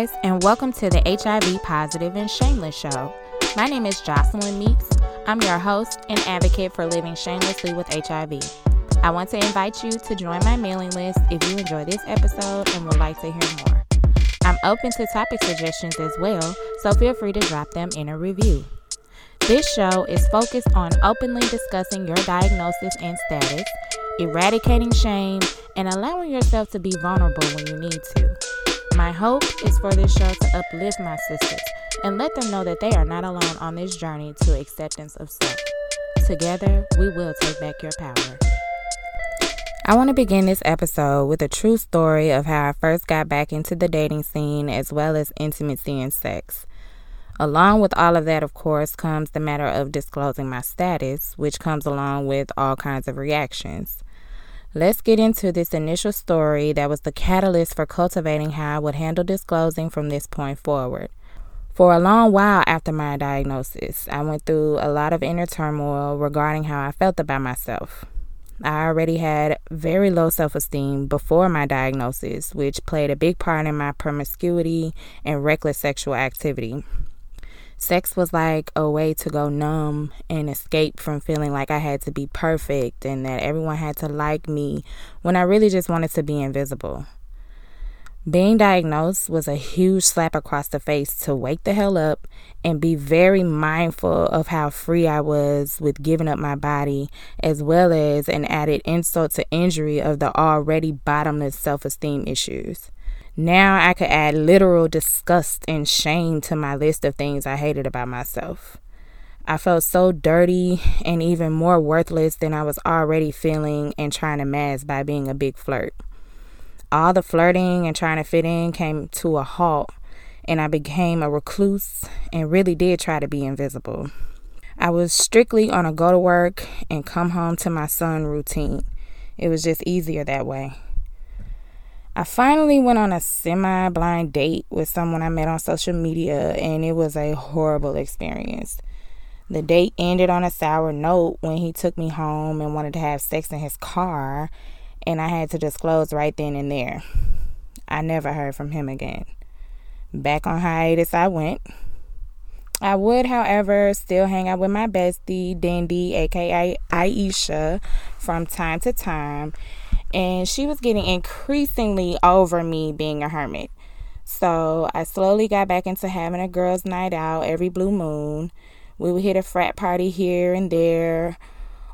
guys, and welcome to the HIV Positive and Shameless Show. My name is Jocelyn Meeks. I'm your host and advocate for living shamelessly with HIV. I want to invite you to join my mailing list if you enjoy this episode and would like to hear more. I'm open to topic suggestions as well, so feel free to drop them in a review. This show is focused on openly discussing your diagnosis and status, eradicating shame, and allowing yourself to be vulnerable when you need to. My hope is for this show to uplift my sisters and let them know that they are not alone on this journey to acceptance of self. Together, we will take back your power. I want to begin this episode with a true story of how I first got back into the dating scene as well as intimacy and sex. Along with all of that, of course, comes the matter of disclosing my status, which comes along with all kinds of reactions. Let's get into this initial story that was the catalyst for cultivating how I would handle disclosing from this point forward. For a long while after my diagnosis, I went through a lot of inner turmoil regarding how I felt about myself. I already had very low self esteem before my diagnosis, which played a big part in my promiscuity and reckless sexual activity. Sex was like a way to go numb and escape from feeling like I had to be perfect and that everyone had to like me when I really just wanted to be invisible. Being diagnosed was a huge slap across the face to wake the hell up and be very mindful of how free I was with giving up my body, as well as an added insult to injury of the already bottomless self esteem issues. Now I could add literal disgust and shame to my list of things I hated about myself. I felt so dirty and even more worthless than I was already feeling and trying to mask by being a big flirt. All the flirting and trying to fit in came to a halt, and I became a recluse and really did try to be invisible. I was strictly on a go to work and come home to my son routine. It was just easier that way. I finally went on a semi blind date with someone I met on social media, and it was a horrible experience. The date ended on a sour note when he took me home and wanted to have sex in his car, and I had to disclose right then and there. I never heard from him again. Back on hiatus, I went. I would, however, still hang out with my bestie, Dindy, aka Aisha, from time to time and she was getting increasingly over me being a hermit. So I slowly got back into having a girls' night out every blue moon. We would hit a frat party here and there,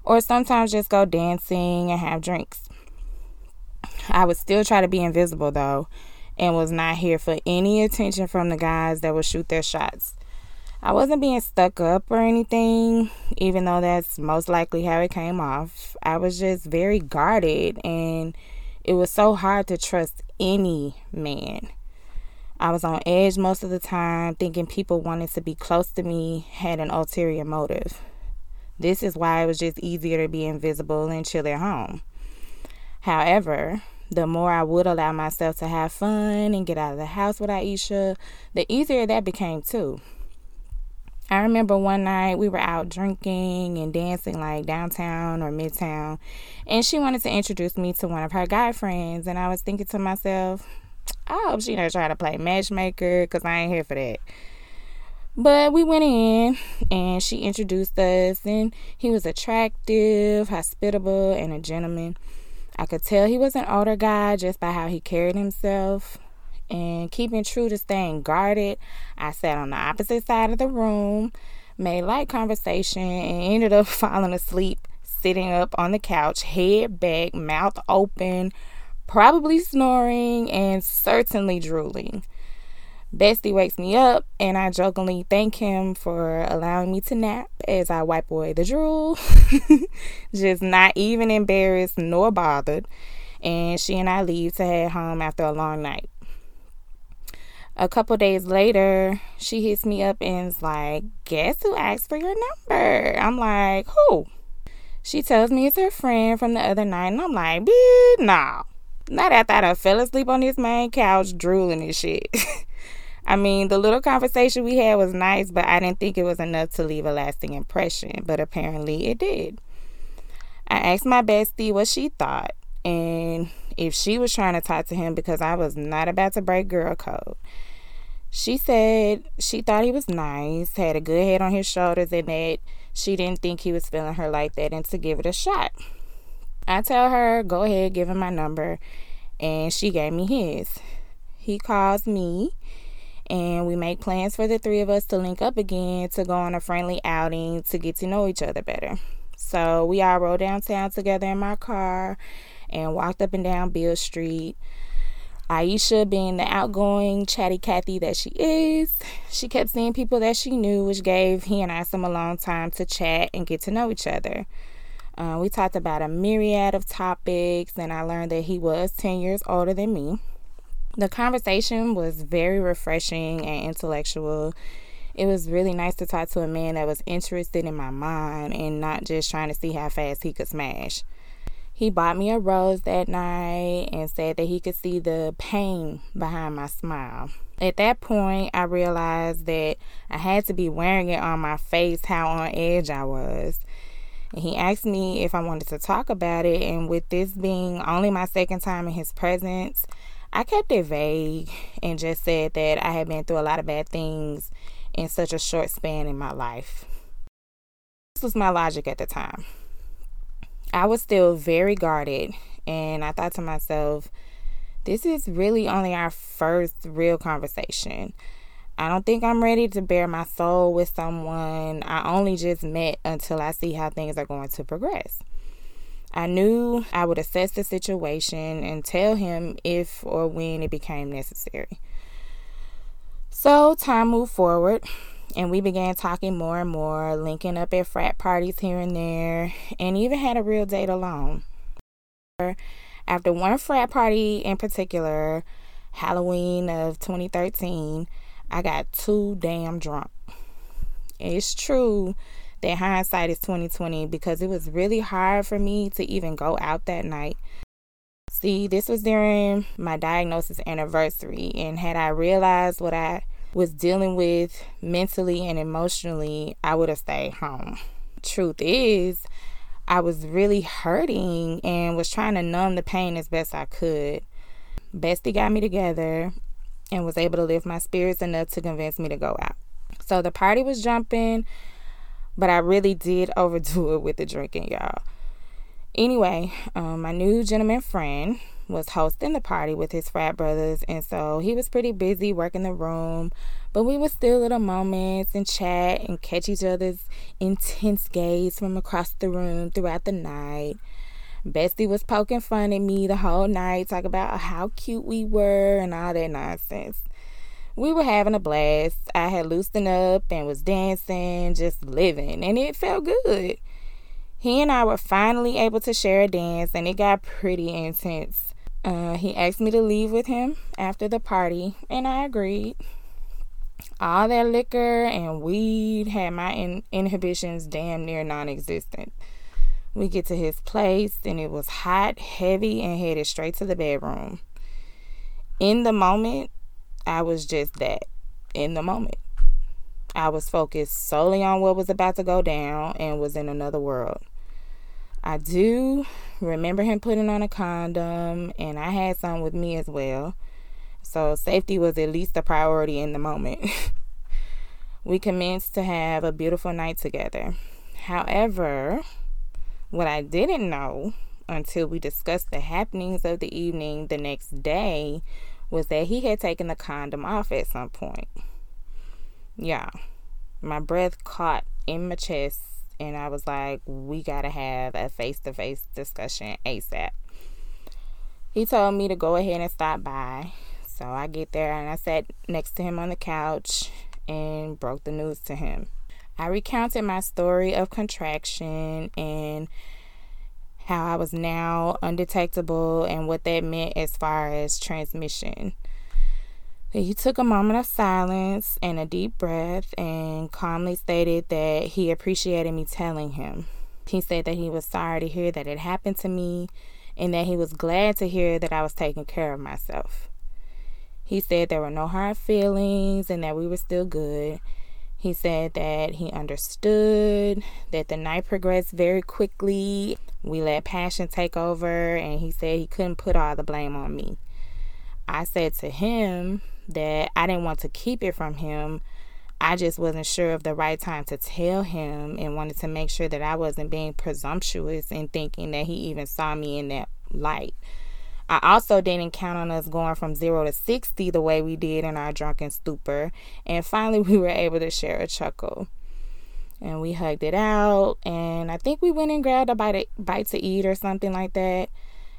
or sometimes just go dancing and have drinks. I would still try to be invisible though, and was not here for any attention from the guys that would shoot their shots. I wasn't being stuck up or anything, even though that's most likely how it came off. I was just very guarded, and it was so hard to trust any man. I was on edge most of the time, thinking people wanted to be close to me had an ulterior motive. This is why it was just easier to be invisible and chill at home. However, the more I would allow myself to have fun and get out of the house with Aisha, the easier that became too. I remember one night we were out drinking and dancing like downtown or midtown, and she wanted to introduce me to one of her guy friends. And I was thinking to myself, I hope she not trying to play matchmaker because I ain't here for that. But we went in and she introduced us, and he was attractive, hospitable, and a gentleman. I could tell he was an older guy just by how he carried himself and keeping true to staying guarded, I sat on the opposite side of the room, made light conversation, and ended up falling asleep sitting up on the couch, head back, mouth open, probably snoring, and certainly drooling. Bestie wakes me up, and I jokingly thank him for allowing me to nap as I wipe away the drool. Just not even embarrassed nor bothered. And she and I leave to head home after a long night. A couple days later, she hits me up and's like, Guess who asked for your number? I'm like, Who? She tells me it's her friend from the other night, and I'm like, Bitch, nah. Not after I fell asleep on this main couch drooling and shit. I mean, the little conversation we had was nice, but I didn't think it was enough to leave a lasting impression, but apparently it did. I asked my bestie what she thought and if she was trying to talk to him because I was not about to break girl code. She said she thought he was nice, had a good head on his shoulders, and that she didn't think he was feeling her like that and to give it a shot. I tell her, go ahead, give him my number, and she gave me his. He calls me, and we make plans for the three of us to link up again to go on a friendly outing to get to know each other better. So we all rode downtown together in my car and walked up and down Beale Street. Aisha, being the outgoing, chatty Cathy that she is, she kept seeing people that she knew, which gave he and I some alone time to chat and get to know each other. Uh, we talked about a myriad of topics, and I learned that he was 10 years older than me. The conversation was very refreshing and intellectual. It was really nice to talk to a man that was interested in my mind and not just trying to see how fast he could smash. He bought me a rose that night and said that he could see the pain behind my smile. At that point, I realized that I had to be wearing it on my face how on edge I was. And he asked me if I wanted to talk about it. And with this being only my second time in his presence, I kept it vague and just said that I had been through a lot of bad things in such a short span in my life. This was my logic at the time. I was still very guarded, and I thought to myself, this is really only our first real conversation. I don't think I'm ready to bare my soul with someone I only just met until I see how things are going to progress. I knew I would assess the situation and tell him if or when it became necessary. So, time moved forward, and we began talking more and more, linking up at frat parties here and there, and even had a real date alone. After one frat party in particular, Halloween of 2013, I got too damn drunk. It's true that hindsight is 2020 because it was really hard for me to even go out that night. See, this was during my diagnosis anniversary, and had I realized what I was dealing with mentally and emotionally, I would have stayed home. Truth is, I was really hurting and was trying to numb the pain as best I could. Bestie got me together and was able to lift my spirits enough to convince me to go out. So the party was jumping, but I really did overdo it with the drinking, y'all. Anyway, um, my new gentleman friend was hosting the party with his frat brothers, and so he was pretty busy working the room. But we would steal little moments and chat and catch each other's intense gaze from across the room throughout the night. Bestie was poking fun at me the whole night, talking about how cute we were and all that nonsense. We were having a blast. I had loosened up and was dancing, just living, and it felt good. He and I were finally able to share a dance, and it got pretty intense. Uh, he asked me to leave with him after the party, and I agreed. All that liquor and weed had my in- inhibitions damn near non existent. We get to his place and it was hot, heavy, and headed straight to the bedroom. In the moment, I was just that. In the moment. I was focused solely on what was about to go down and was in another world. I do remember him putting on a condom, and I had some with me as well. So safety was at least a priority in the moment. we commenced to have a beautiful night together. However, what I didn't know until we discussed the happenings of the evening the next day was that he had taken the condom off at some point. Yeah, my breath caught in my chest, and I was like, we gotta have a face to face discussion ASAP. He told me to go ahead and stop by. So I get there and I sat next to him on the couch and broke the news to him. I recounted my story of contraction and how I was now undetectable and what that meant as far as transmission. He took a moment of silence and a deep breath and calmly stated that he appreciated me telling him. He said that he was sorry to hear that it happened to me and that he was glad to hear that I was taking care of myself. He said there were no hard feelings and that we were still good he said that he understood that the night progressed very quickly. We let passion take over, and he said he couldn't put all the blame on me. I said to him that I didn't want to keep it from him. I just wasn't sure of the right time to tell him and wanted to make sure that I wasn't being presumptuous in thinking that he even saw me in that light. I also didn't count on us going from zero to 60 the way we did in our drunken stupor. And finally, we were able to share a chuckle. And we hugged it out. And I think we went and grabbed a bite, bite to eat or something like that.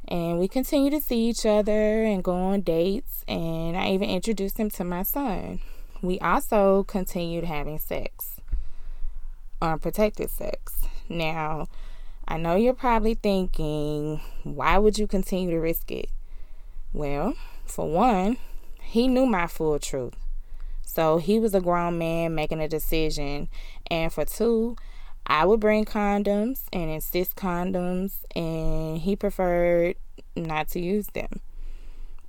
And we continued to see each other and go on dates. And I even introduced him to my son. We also continued having sex, um, unprotected sex. Now, I know you're probably thinking, why would you continue to risk it? Well, for one, he knew my full truth. So he was a grown man making a decision. And for two, I would bring condoms and insist condoms, and he preferred not to use them.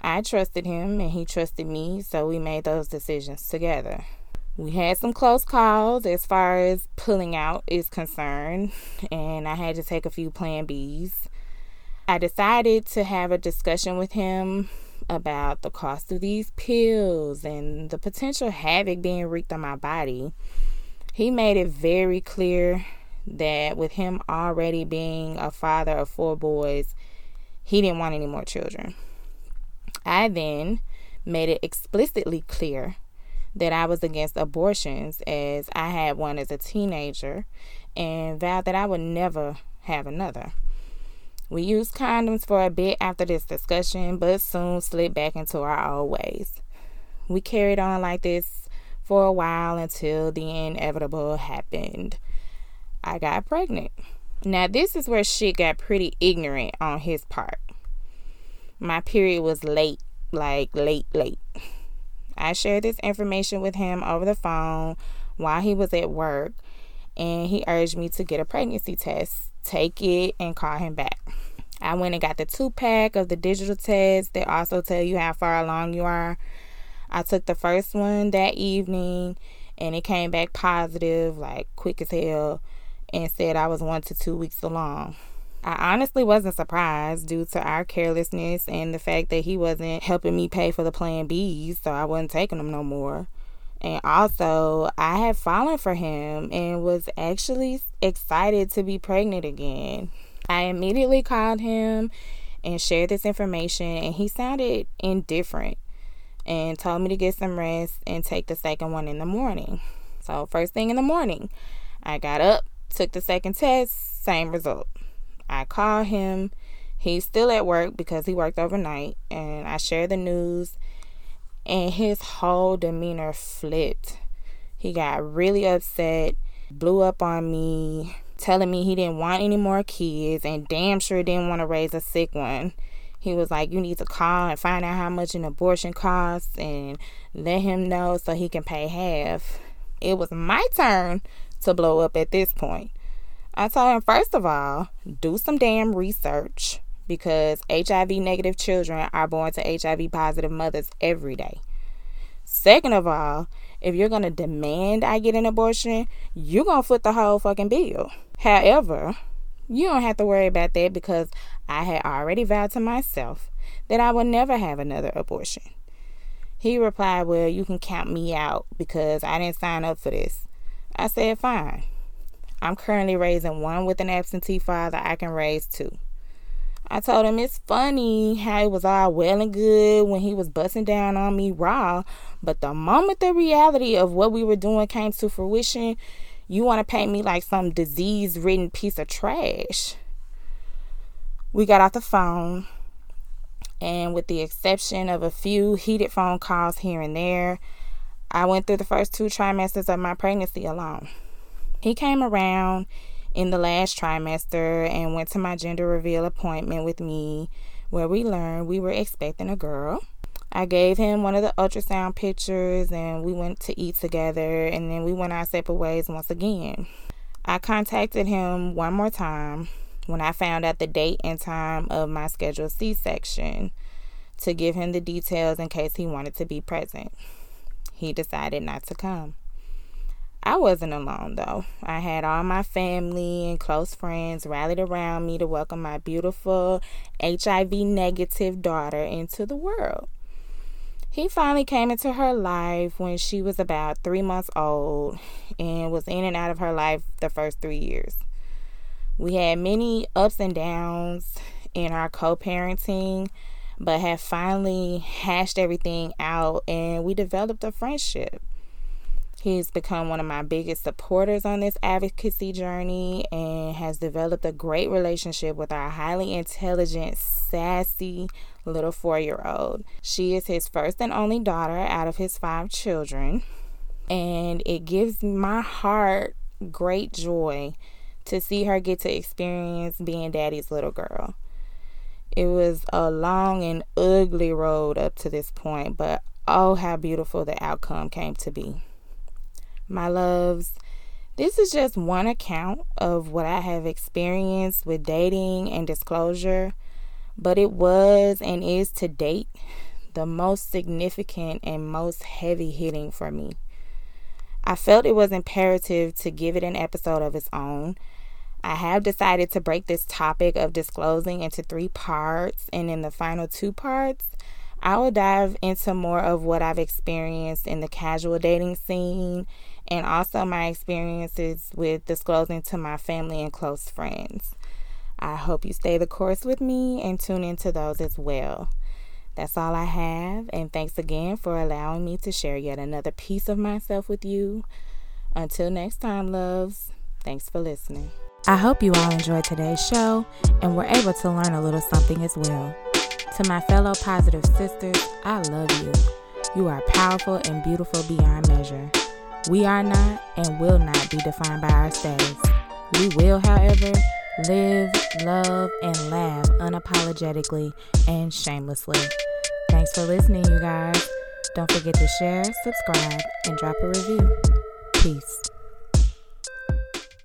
I trusted him and he trusted me, so we made those decisions together. We had some close calls as far as pulling out is concerned, and I had to take a few plan Bs. I decided to have a discussion with him about the cost of these pills and the potential havoc being wreaked on my body. He made it very clear that with him already being a father of four boys, he didn't want any more children. I then made it explicitly clear that I was against abortions as I had one as a teenager and vowed that I would never have another. We used condoms for a bit after this discussion, but soon slid back into our old ways. We carried on like this for a while until the inevitable happened. I got pregnant. Now, this is where shit got pretty ignorant on his part. My period was late, like late, late. I shared this information with him over the phone while he was at work, and he urged me to get a pregnancy test, take it, and call him back. I went and got the two pack of the digital tests that also tell you how far along you are. I took the first one that evening and it came back positive, like quick as hell, and said I was one to two weeks along. I honestly wasn't surprised due to our carelessness and the fact that he wasn't helping me pay for the plan Bs, so I wasn't taking them no more. And also, I had fallen for him and was actually excited to be pregnant again. I immediately called him and shared this information, and he sounded indifferent and told me to get some rest and take the second one in the morning. So, first thing in the morning, I got up, took the second test, same result. I called him. He's still at work because he worked overnight, and I shared the news, and his whole demeanor flipped. He got really upset, blew up on me, telling me he didn't want any more kids and damn sure didn't want to raise a sick one. He was like, You need to call and find out how much an abortion costs and let him know so he can pay half. It was my turn to blow up at this point. I told him, first of all, do some damn research because HIV negative children are born to HIV positive mothers every day. Second of all, if you're going to demand I get an abortion, you're going to foot the whole fucking bill. However, you don't have to worry about that because I had already vowed to myself that I would never have another abortion. He replied, Well, you can count me out because I didn't sign up for this. I said, Fine. I'm currently raising one with an absentee father. I can raise two. I told him it's funny how it was all well and good when he was busting down on me raw, but the moment the reality of what we were doing came to fruition, you want to paint me like some disease ridden piece of trash. We got off the phone, and with the exception of a few heated phone calls here and there, I went through the first two trimesters of my pregnancy alone. He came around in the last trimester and went to my gender reveal appointment with me, where we learned we were expecting a girl. I gave him one of the ultrasound pictures and we went to eat together and then we went our separate ways once again. I contacted him one more time when I found out the date and time of my scheduled C section to give him the details in case he wanted to be present. He decided not to come. I wasn't alone though. I had all my family and close friends rallied around me to welcome my beautiful HIV negative daughter into the world. He finally came into her life when she was about three months old and was in and out of her life the first three years. We had many ups and downs in our co parenting, but have finally hashed everything out and we developed a friendship. He's become one of my biggest supporters on this advocacy journey and has developed a great relationship with our highly intelligent, sassy little four year old. She is his first and only daughter out of his five children, and it gives my heart great joy to see her get to experience being daddy's little girl. It was a long and ugly road up to this point, but oh, how beautiful the outcome came to be my loves. This is just one account of what I have experienced with dating and disclosure, but it was and is to date the most significant and most heavy hitting for me. I felt it was imperative to give it an episode of its own. I have decided to break this topic of disclosing into three parts, and in the final two parts, I will dive into more of what I've experienced in the casual dating scene and also my experiences with disclosing to my family and close friends. I hope you stay the course with me and tune into those as well. That's all I have, and thanks again for allowing me to share yet another piece of myself with you. Until next time, loves, thanks for listening. I hope you all enjoyed today's show and were able to learn a little something as well. To my fellow positive sisters, I love you. You are powerful and beautiful beyond measure. We are not and will not be defined by our status. We will, however, live, love, and laugh unapologetically and shamelessly. Thanks for listening, you guys. Don't forget to share, subscribe, and drop a review. Peace.